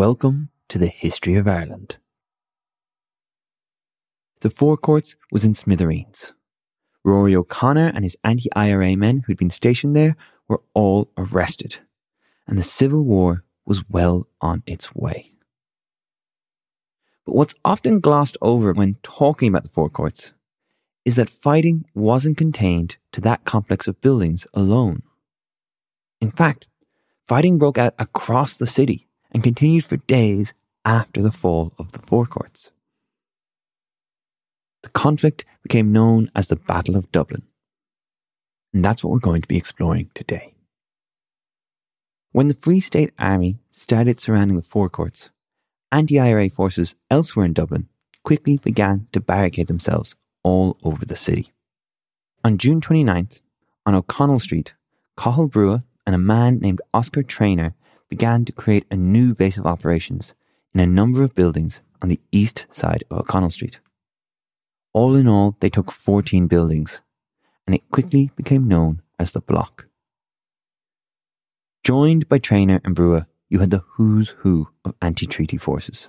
Welcome to the History of Ireland. The Four Courts was in smithereens. Rory O'Connor and his anti IRA men who'd been stationed there were all arrested, and the Civil War was well on its way. But what's often glossed over when talking about the Four Courts is that fighting wasn't contained to that complex of buildings alone. In fact, fighting broke out across the city and continued for days after the fall of the Four Courts. The conflict became known as the Battle of Dublin. And that's what we're going to be exploring today. When the Free State Army started surrounding the forecourts, Courts, anti IRA forces elsewhere in Dublin quickly began to barricade themselves all over the city. On June 29th, on O'Connell Street, Cathal Brugha and a man named Oscar Traynor began to create a new base of operations in a number of buildings on the east side of O'Connell Street. All in all, they took 14 buildings, and it quickly became known as the Block. Joined by Traynor and Brugha, you had the who's who of anti treaty forces.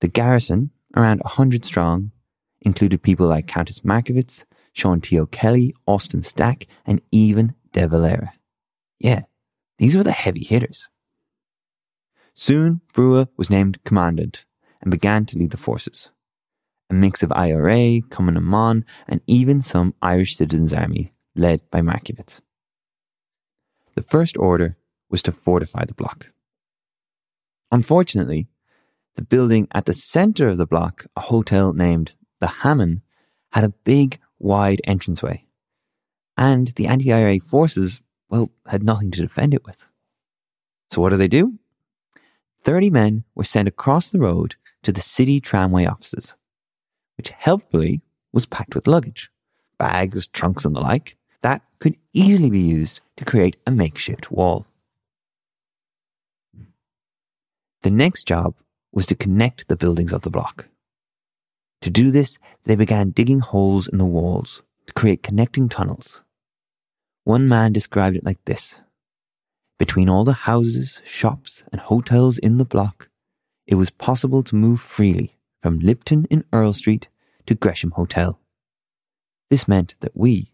The garrison, around 100 strong, included people like Countess Markievicz, Sean T. O'Kelly, Austin Stack, and even De Valera. Yeah, these were the heavy hitters. Soon, Brugha was named commandant and began to lead the forces. A mix of IRA, Cumann na mBan, and even some Irish Citizens Army led by Markievicz. The first order was to fortify the block. Unfortunately, the building at the center of the block, a hotel named the Hammam, had a big, wide entranceway. And the anti IRA forces, well, had nothing to defend it with. So what do they do? 30 men were sent across the road to the city tramway offices, which helpfully was packed with luggage, bags, trunks, and the like, that could easily be used to create a makeshift wall. The next job was to connect the buildings of the block. To do this, they began digging holes in the walls to create connecting tunnels. One man described it like this Between all the houses, shops, and hotels in the block, it was possible to move freely from Lipton in Earl Street to Gresham Hotel. This meant that we,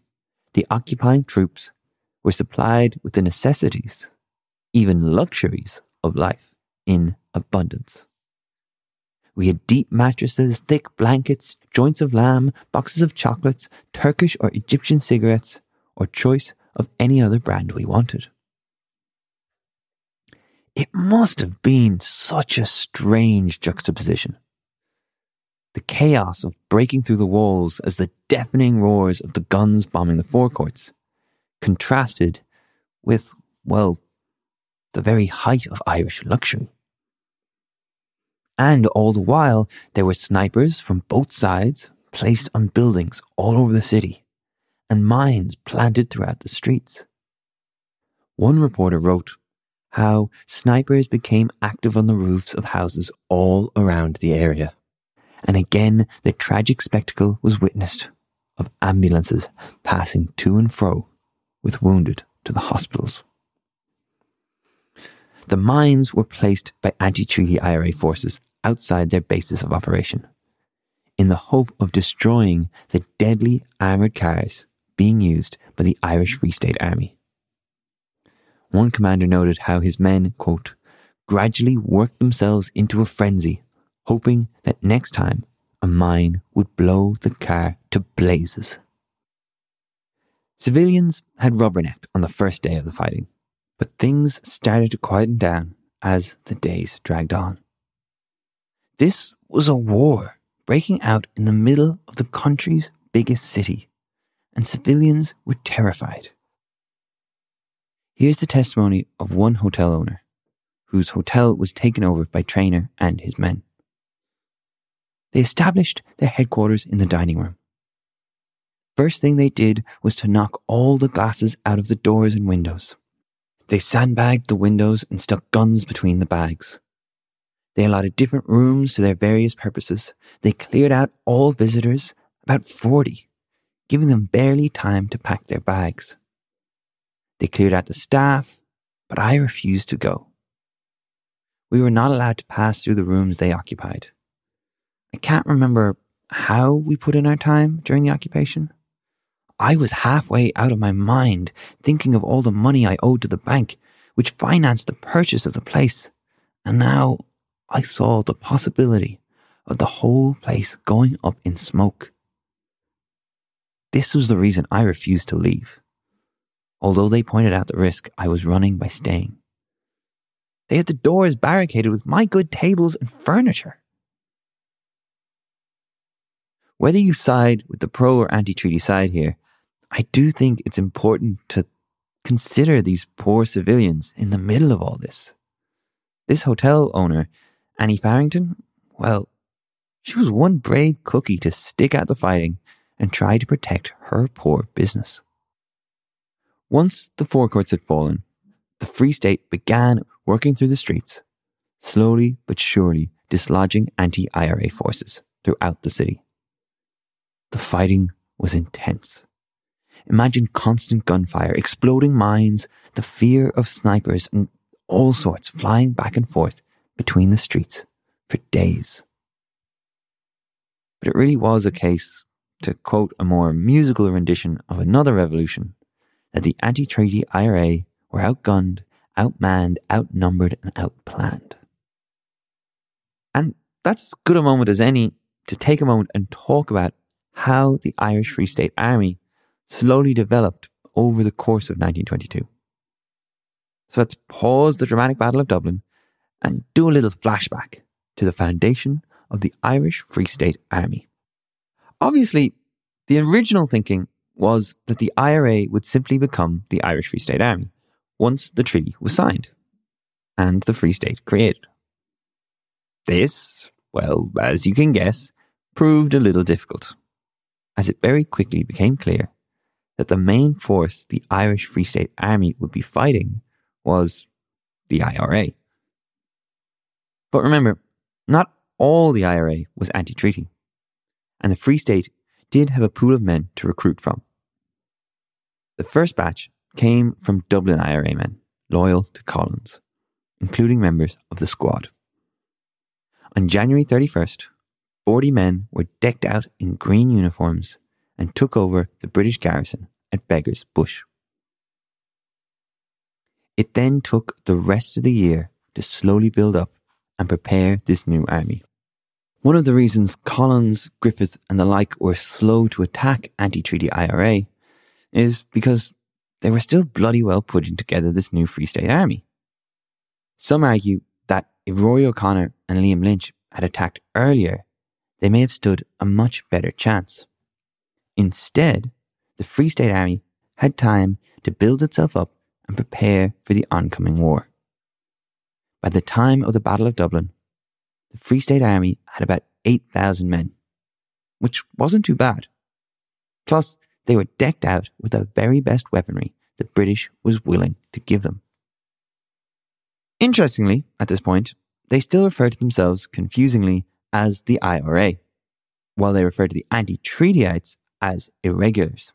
the occupying troops, were supplied with the necessities, even luxuries of life in abundance. We had deep mattresses, thick blankets, joints of lamb, boxes of chocolates, Turkish or Egyptian cigarettes, or choice of any other brand we wanted. It must have been such a strange juxtaposition. The chaos of breaking through the walls as the deafening roars of the guns bombing the Four Courts contrasted with, well, the very height of Irish luxury. And all the while, there were snipers from both sides placed on buildings all over the city and mines planted throughout the streets. One reporter wrote how snipers became active on the roofs of houses all around the area. And again, the tragic spectacle was witnessed of ambulances passing to and fro with wounded to the hospitals. The mines were placed by anti treaty IRA forces outside their bases of operation in the hope of destroying the deadly armoured cars being used by the Irish Free State Army. One commander noted how his men, quote, gradually worked themselves into a frenzy, hoping that next time a mine would blow the car to blazes. Civilians had rubbernecked on the first day of the fighting, but things started to quieten down as the days dragged on. This was a war breaking out in the middle of the country's biggest city, and civilians were terrified. Here's the testimony of one hotel owner, whose hotel was taken over by Traynor and his men. They established their headquarters in the dining room. First thing they did was to knock all the glasses out of the doors and windows. They sandbagged the windows and stuck guns between the bags. They allotted different rooms to their various purposes. They cleared out all visitors, about 40, giving them barely time to pack their bags. They cleared out the staff, but I refused to go. We were not allowed to pass through the rooms they occupied. I can't remember how we put in our time during the occupation. I was halfway out of my mind thinking of all the money I owed to the bank, which financed the purchase of the place. And now I saw the possibility of the whole place going up in smoke. This was the reason I refused to leave, although they pointed out the risk I was running by staying. They had the doors barricaded with my good tables and furniture. Whether you side with the pro or anti treaty side here, I do think it's important to consider these poor civilians in the middle of all this. This hotel owner, Annie Farrington, well, she was one brave cookie to stick out the fighting and try to protect her poor business. Once the Four Courts had fallen, the Free State began working through the streets, slowly but surely dislodging anti IRA forces throughout the city. The fighting was intense. Imagine constant gunfire, exploding mines, the fear of snipers, and all sorts flying back and forth between the streets for days. But it really was a case, to quote a more musical rendition of another revolution, that the anti treaty IRA were outgunned, outmanned, outnumbered, and outplanned. And that's as good a moment as any to take a moment and talk about how the Irish Free State Army slowly developed over the course of 1922. So let's pause the dramatic Battle of Dublin and do a little flashback to the foundation of the Irish Free State Army. Obviously, the original thinking was that the IRA would simply become the Irish Free State Army once the treaty was signed and the Free State created. This, well, as you can guess, proved a little difficult, as it very quickly became clear that the main force the Irish Free State Army would be fighting was the IRA. But remember, not all the IRA was anti treaty, and the Free State did have a pool of men to recruit from. The first batch came from Dublin IRA men, loyal to Collins, including members of the squad. On January 31st, 40 men were decked out in green uniforms and took over the British garrison at Beggar's Bush. It then took the rest of the year to slowly build up and prepare this new army. One of the reasons Collins, Griffith, and the like were slow to attack anti treaty IRA is because they were still bloody well putting together this new Free State Army. Some argue that if Rory O'Connor and Liam Lynch had attacked earlier, they may have stood a much better chance. Instead, the Free State Army had time to build itself up and prepare for the oncoming war. By the time of the Battle of Dublin, the Free State Army had about 8,000 men, which wasn't too bad. Plus, they were decked out with the very best weaponry the British was willing to give them. Interestingly, at this point, they still refer to themselves confusingly as the IRA, while they refer to the anti-treatyites as irregulars.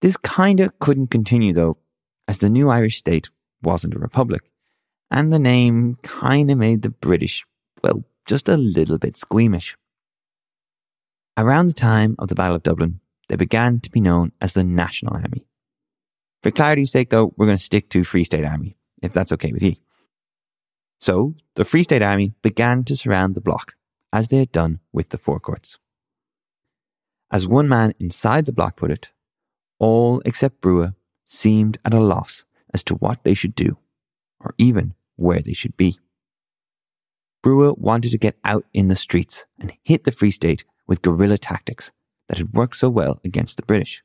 This kinda couldn't continue though, as the new Irish state wasn't a republic, and the name kinda made the British, well, just a little bit squeamish. Around the time of the Battle of Dublin, they began to be known as the National Army. For clarity's sake, though, we're going to stick to Free State Army, if that's okay with you. So, the Free State Army began to surround the block, as they had done with the Four Courts. As one man inside the block put it, all except Brugha seemed at a loss as to what they should do, or even where they should be. Brugha wanted to get out in the streets and hit the Free State with guerrilla tactics that had worked so well against the British.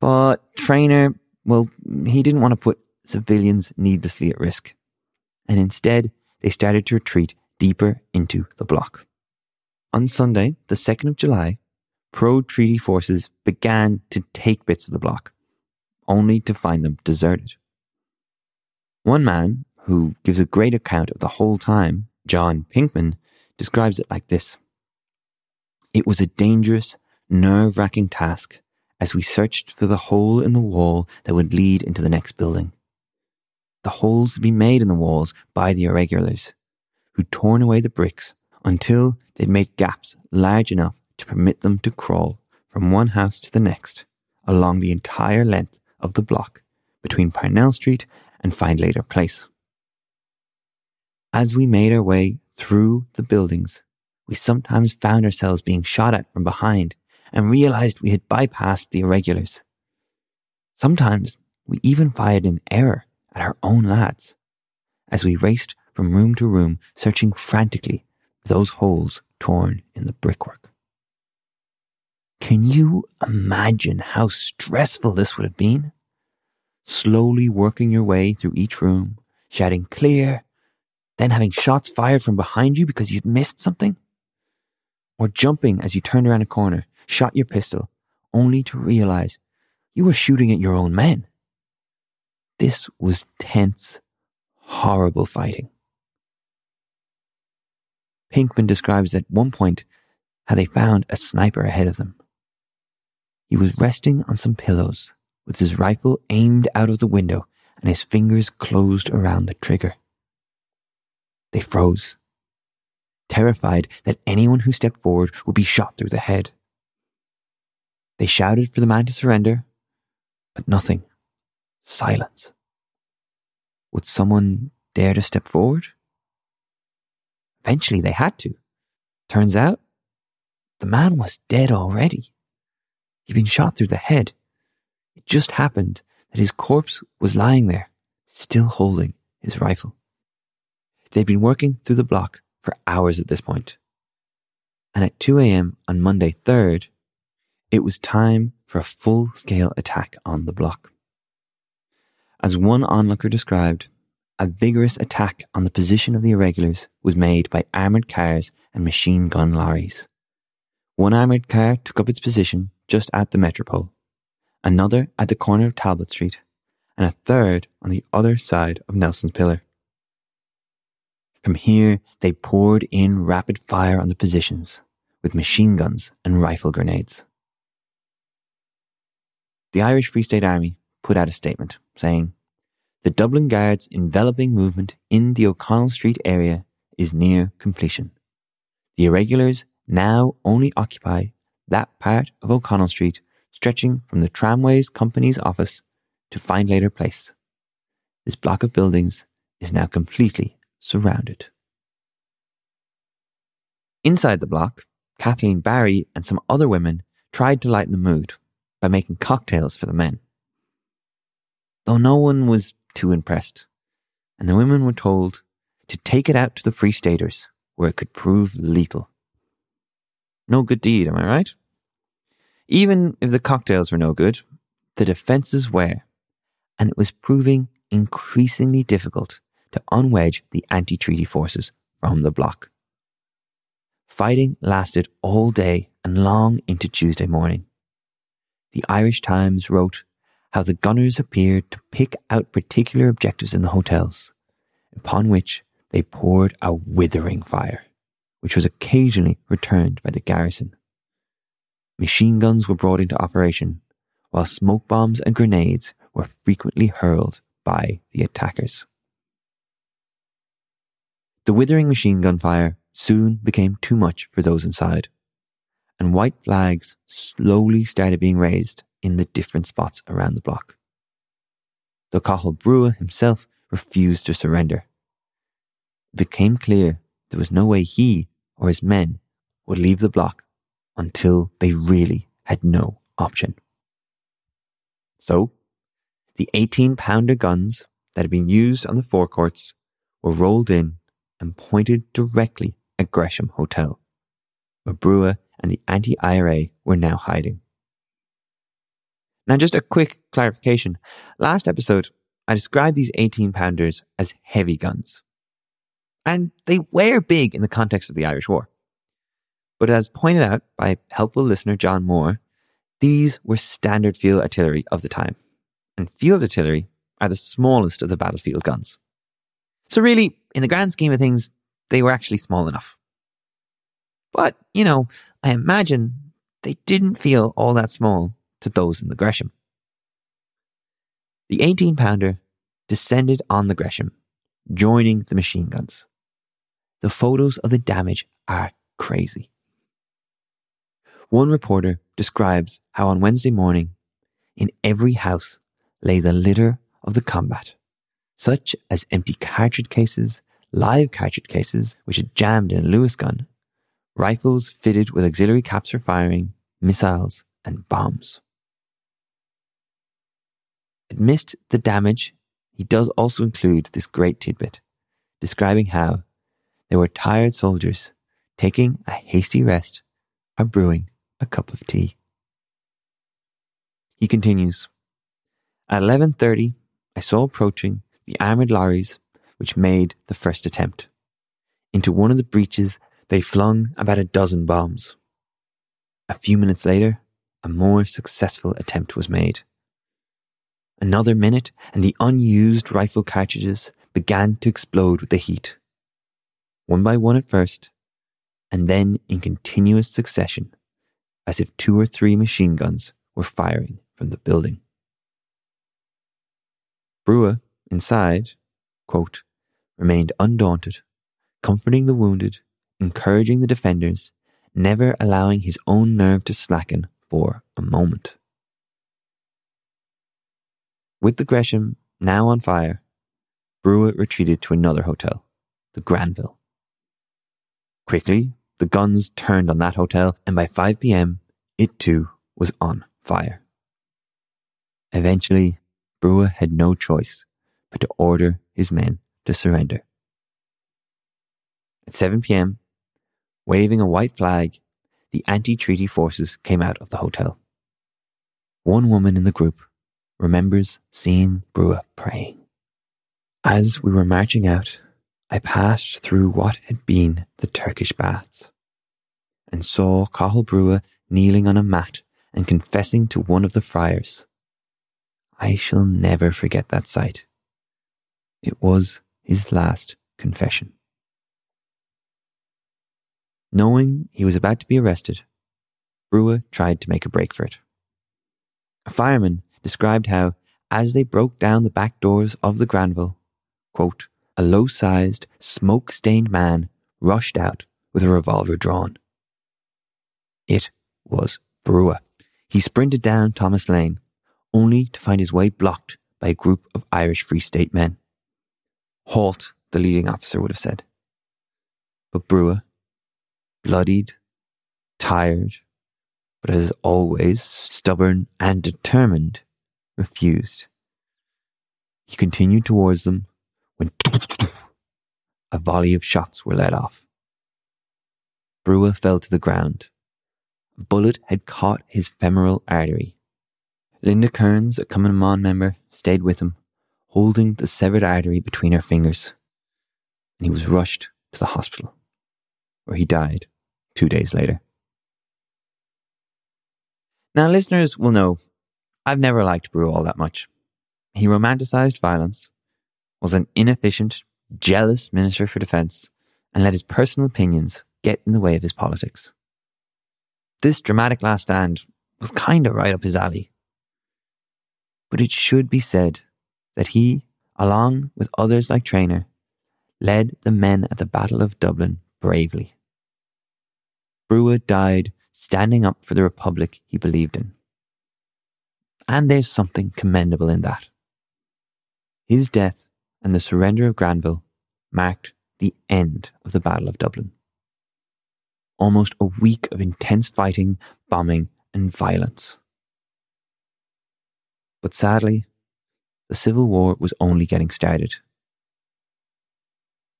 But Traynor, well, he didn't want to put civilians needlessly at risk. And instead, they started to retreat deeper into the block. On Sunday, the 2nd of July, pro treaty forces began to take bits of the block, only to find them deserted. One man, who gives a great account of the whole time, John Pinkman, describes it like this It was a dangerous, nerve wracking task as we searched for the hole in the wall that would lead into the next building. The holes had been made in the walls by the irregulars, who'd torn away the bricks until they'd made gaps large enough to permit them to crawl from one house to the next along the entire length of the block between Parnell Street and Findlater Place. As we made our way through the buildings, we sometimes found ourselves being shot at from behind and realized we had bypassed the irregulars. Sometimes we even fired in error at our own lads as we raced from room to room, searching frantically for those holes torn in the brickwork. Can you imagine how stressful this would have been? Slowly working your way through each room, shouting clear, then having shots fired from behind you because you'd missed something? Or jumping as you turned around a corner, shot your pistol, only to realize you were shooting at your own men. This was tense, horrible fighting. Pinkman describes at one point how they found a sniper ahead of them. He was resting on some pillows with his rifle aimed out of the window and his fingers closed around the trigger. They froze, terrified that anyone who stepped forward would be shot through the head. They shouted for the man to surrender, but nothing. Silence. Would someone dare to step forward? Eventually they had to. Turns out, the man was dead already. He'd been shot through the head. It just happened that his corpse was lying there, still holding his rifle. They'd been working through the block for hours at this point. And at 2 a.m. on Monday 3rd, it was time for a full scale attack on the block. As one onlooker described, a vigorous attack on the position of the irregulars was made by armoured cars and machine gun lorries. One armoured car took up its position just at the Metropole, another at the corner of Talbot Street, and a third on the other side of Nelson's Pillar. From here, they poured in rapid fire on the positions with machine guns and rifle grenades. The Irish Free State Army put out a statement saying, The Dublin Guards' enveloping movement in the O'Connell Street area is near completion. The irregulars now only occupy that part of O'Connell Street stretching from the Tramways Company's office to Findlater Place. This block of buildings is now completely surrounded. Inside the block, Kathleen Barry and some other women tried to lighten the mood by making cocktails for the men. Though no one was too impressed, and the women were told to take it out to the Free Staters where it could prove lethal. No good deed, am I right? Even if the cocktails were no good, the defences were, and it was proving increasingly difficult to unwedge the anti treaty forces from the block. Fighting lasted all day and long into Tuesday morning. The Irish Times wrote how the gunners appeared to pick out particular objectives in the hotels, upon which they poured a withering fire which was occasionally returned by the garrison. Machine guns were brought into operation, while smoke bombs and grenades were frequently hurled by the attackers. The withering machine gun fire soon became too much for those inside, and white flags slowly started being raised in the different spots around the block. Though Cathal Brugha himself refused to surrender. It became clear there was no way he or his men would leave the block until they really had no option. So, the 18 pounder guns that had been used on the Four Courts were rolled in and pointed directly at Gresham Hotel, where Brugha and the anti IRA were now hiding. Now, just a quick clarification. Last episode, I described these 18 pounders as heavy guns. And they were big in the context of the Irish War. But as pointed out by helpful listener John Moore, these were standard field artillery of the time. And field artillery are the smallest of the battlefield guns. So really, in the grand scheme of things, they were actually small enough. But, you know, I imagine they didn't feel all that small to those in the Gresham. The 18 pounder descended on the Gresham, joining the machine guns. The photos of the damage are crazy. One reporter describes how on Wednesday morning, in every house lay the litter of the combat, such as empty cartridge cases, live cartridge cases which had jammed in a Lewis gun, rifles fitted with auxiliary caps for firing, missiles, and bombs. Amidst the damage, he does also include this great tidbit, describing how they were tired soldiers taking a hasty rest or brewing a cup of tea. He continues, At 11.30, I saw approaching the armoured lorries which made the first attempt. Into one of the breaches, they flung about a dozen bombs. A few minutes later, a more successful attempt was made. Another minute, and the unused rifle cartridges began to explode with the heat. One by one at first, and then in continuous succession, as if two or three machine guns were firing from the building. Brugha, inside, quote, remained undaunted, comforting the wounded, encouraging the defenders, never allowing his own nerve to slacken for a moment. With the Gresham now on fire, Brugha retreated to another hotel, the Granville. Quickly, the guns turned on that hotel, and by 5 p.m., it too was on fire. Eventually, Brugha had no choice to order his men to surrender. At 7 p.m., waving a white flag, the anti treaty forces came out of the hotel. One woman in the group remembers seeing Brugha praying. As we were marching out, I passed through what had been the Turkish baths and saw Cathal Brugha kneeling on a mat and confessing to one of the friars. I shall never forget that sight. It was his last confession. Knowing he was about to be arrested, Brugha tried to make a break for it. A fireman described how, as they broke down the back doors of the Granville, quote, a low sized, smoke stained man rushed out with a revolver drawn. It was Brugha. He sprinted down Thomas Lane, only to find his way blocked by a group of Irish Free State men. Halt, the leading officer would have said. But Brugha, bloodied, tired, but as always stubborn and determined, refused. He continued towards them when a volley of shots were let off. Brugha fell to the ground. A bullet had caught his femoral artery. Linda Kearns, a Common mBan member, stayed with him, holding the severed artery between her fingers, and he was rushed to the hospital, where he died two days later. Now, listeners will know I've never liked Brugha all that much. He romanticized violence, was an inefficient, jealous Minister for Defence, and let his personal opinions get in the way of his politics. This dramatic last stand was kind of right up his alley. But it should be said that he, along with others like Traynor, led the men at the Battle of Dublin bravely. Brugha died standing up for the republic he believed in. And there's something commendable in that. His death and the surrender of Granville marked the end of the Battle of Dublin. Almost a week of intense fighting, bombing, and violence. But sadly, the Civil War was only getting started.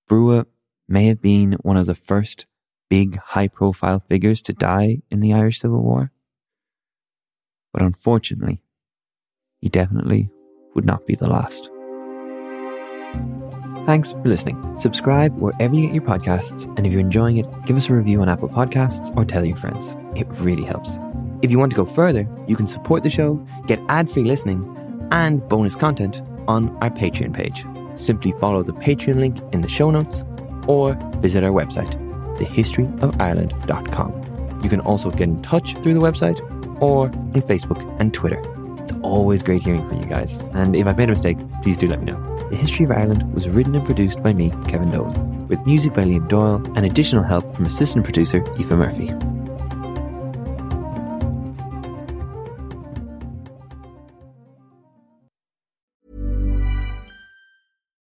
Brugha may have been one of the first big high profile figures to die in the Irish Civil War. But unfortunately, he definitely would not be the last. Thanks for listening. Subscribe wherever you get your podcasts, and if you're enjoying it, give us a review on Apple Podcasts or tell your friends. It really helps. If you want to go further, you can support the show, get ad free listening, and bonus content on our Patreon page. Simply follow the Patreon link in the show notes or visit our website, thehistoryofireland.com. You can also get in touch through the website or on Facebook and Twitter. It's always great hearing from you guys. And if I've made a mistake, please do let me know. The History of Ireland was written and produced by me, Kevin Dolan, with music by Liam Doyle and additional help from assistant producer Eva Murphy.